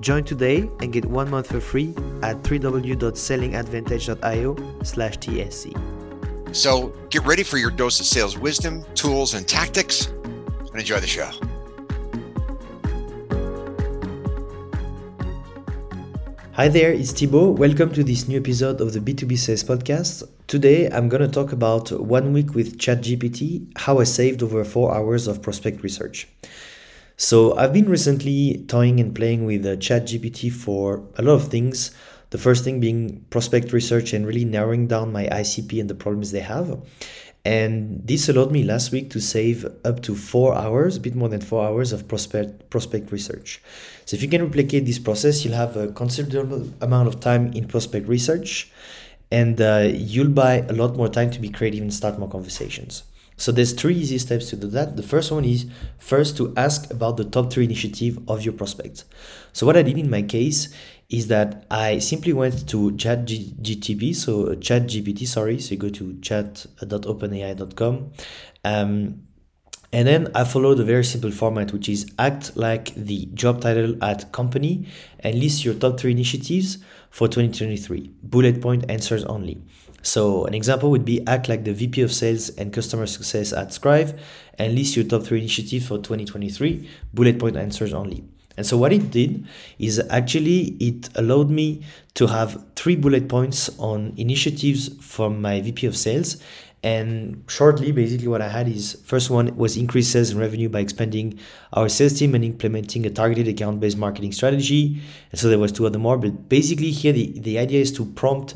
Join today and get one month for free at www.sellingadvantage.io slash TSC. So get ready for your dose of sales wisdom, tools, and tactics, and enjoy the show. Hi there, it's Thibaut. Welcome to this new episode of the B2B Sales Podcast. Today I'm going to talk about one week with ChatGPT, how I saved over four hours of prospect research. So I've been recently toying and playing with uh, ChatGPT for a lot of things. The first thing being prospect research and really narrowing down my ICP and the problems they have. And this allowed me last week to save up to four hours, a bit more than four hours of prospect prospect research. So if you can replicate this process, you'll have a considerable amount of time in prospect research, and uh, you'll buy a lot more time to be creative and start more conversations. So there's three easy steps to do that. The first one is first to ask about the top three initiative of your prospect. So what I did in my case is that I simply went to Chat ChatGTP, so uh, ChatGPT, sorry. So you go to chat.openai.com. Um, and then I followed a very simple format, which is act like the job title at company and list your top three initiatives for 2023. Bullet point answers only. So an example would be act like the VP of Sales and Customer Success at Scrive and list your top three initiatives for 2023. Bullet point answers only. And so what it did is actually it allowed me to have three bullet points on initiatives from my VP of sales. And shortly, basically what I had is first one was increase sales and revenue by expanding our sales team and implementing a targeted account-based marketing strategy. And so there was two other more, but basically here the, the idea is to prompt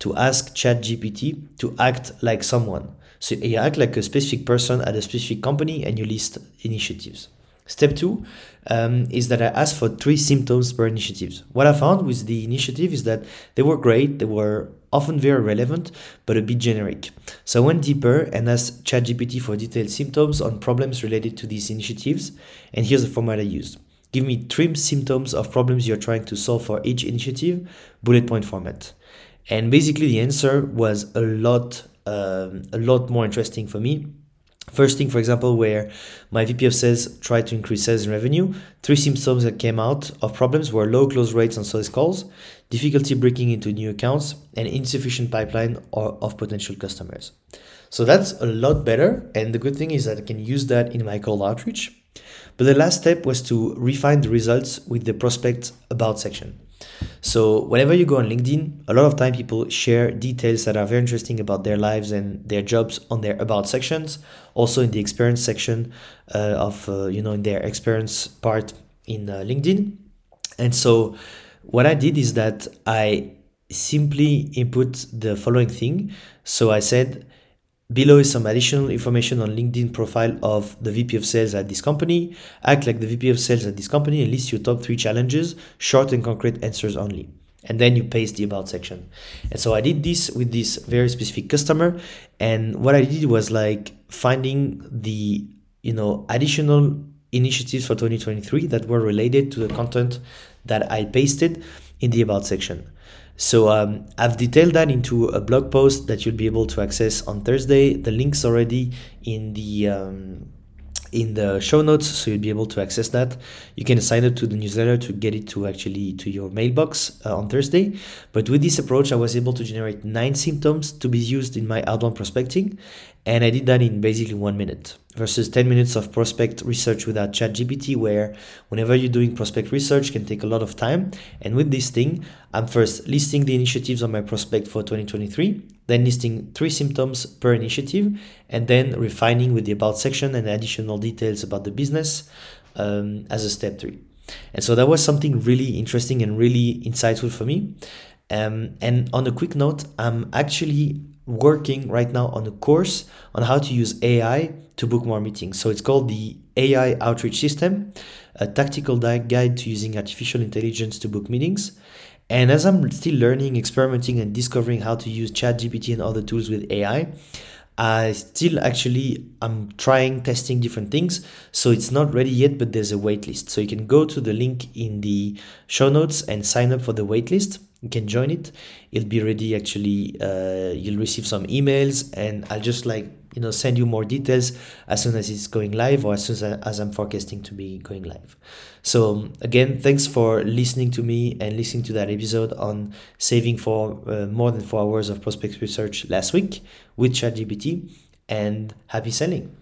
to ask ChatGPT to act like someone. So you act like a specific person at a specific company and you list initiatives. Step two um, is that I asked for three symptoms per initiatives. What I found with the initiative is that they were great, they were often very relevant, but a bit generic. So I went deeper and asked ChatGPT for detailed symptoms on problems related to these initiatives, and here's the format I used. Give me three symptoms of problems you're trying to solve for each initiative, bullet point format. And basically, the answer was a lot, um, a lot more interesting for me First thing, for example, where my VP of sales tried to increase sales and revenue, three symptoms that came out of problems were low close rates on sales calls, difficulty breaking into new accounts, and insufficient pipeline of potential customers. So that's a lot better. And the good thing is that I can use that in my cold outreach. But the last step was to refine the results with the prospect about section. So whenever you go on LinkedIn, a lot of time people share details that are very interesting about their lives and their jobs on their about sections. Also in the experience section uh, of uh, you know in their experience part in uh, LinkedIn. And so what I did is that I simply input the following thing. So I said Below is some additional information on LinkedIn profile of the VP of sales at this company. Act like the VP of sales at this company and list your top three challenges, short and concrete answers only. And then you paste the about section. And so I did this with this very specific customer. And what I did was like finding the, you know, additional initiatives for 2023 that were related to the content that I pasted in the about section. So um, I've detailed that into a blog post that you'll be able to access on Thursday. The link's already in the um, in the show notes, so you'll be able to access that. You can sign up to the newsletter to get it to actually to your mailbox uh, on Thursday. But with this approach, I was able to generate nine symptoms to be used in my outbound prospecting, And I did that in basically one minute versus 10 minutes of prospect research without ChatGPT, where whenever you're doing prospect research can take a lot of time. And with this thing, I'm first listing the initiatives on my prospect for 2023, then listing three symptoms per initiative, and then refining with the about section and additional details about the business um, as a step three. And so that was something really interesting and really insightful for me. Um, and on a quick note, I'm actually working right now on a course on how to use AI to book more meetings. So it's called the AI Outreach System, a tactical guide to using artificial intelligence to book meetings. And as I'm still learning, experimenting, and discovering how to use ChatGPT and other tools with AI, I still actually I'm trying testing different things. So it's not ready yet, but there's a waitlist. So you can go to the link in the show notes and sign up for the waitlist you can join it. It'll be ready actually uh, you'll receive some emails and i'll just like you know send you more details as soon as it's going live or as soon as, as i'm forecasting to be going live. So again thanks for listening to me and listening to that episode on saving for uh, more than four hours of prospect research last week with chatgpt and happy selling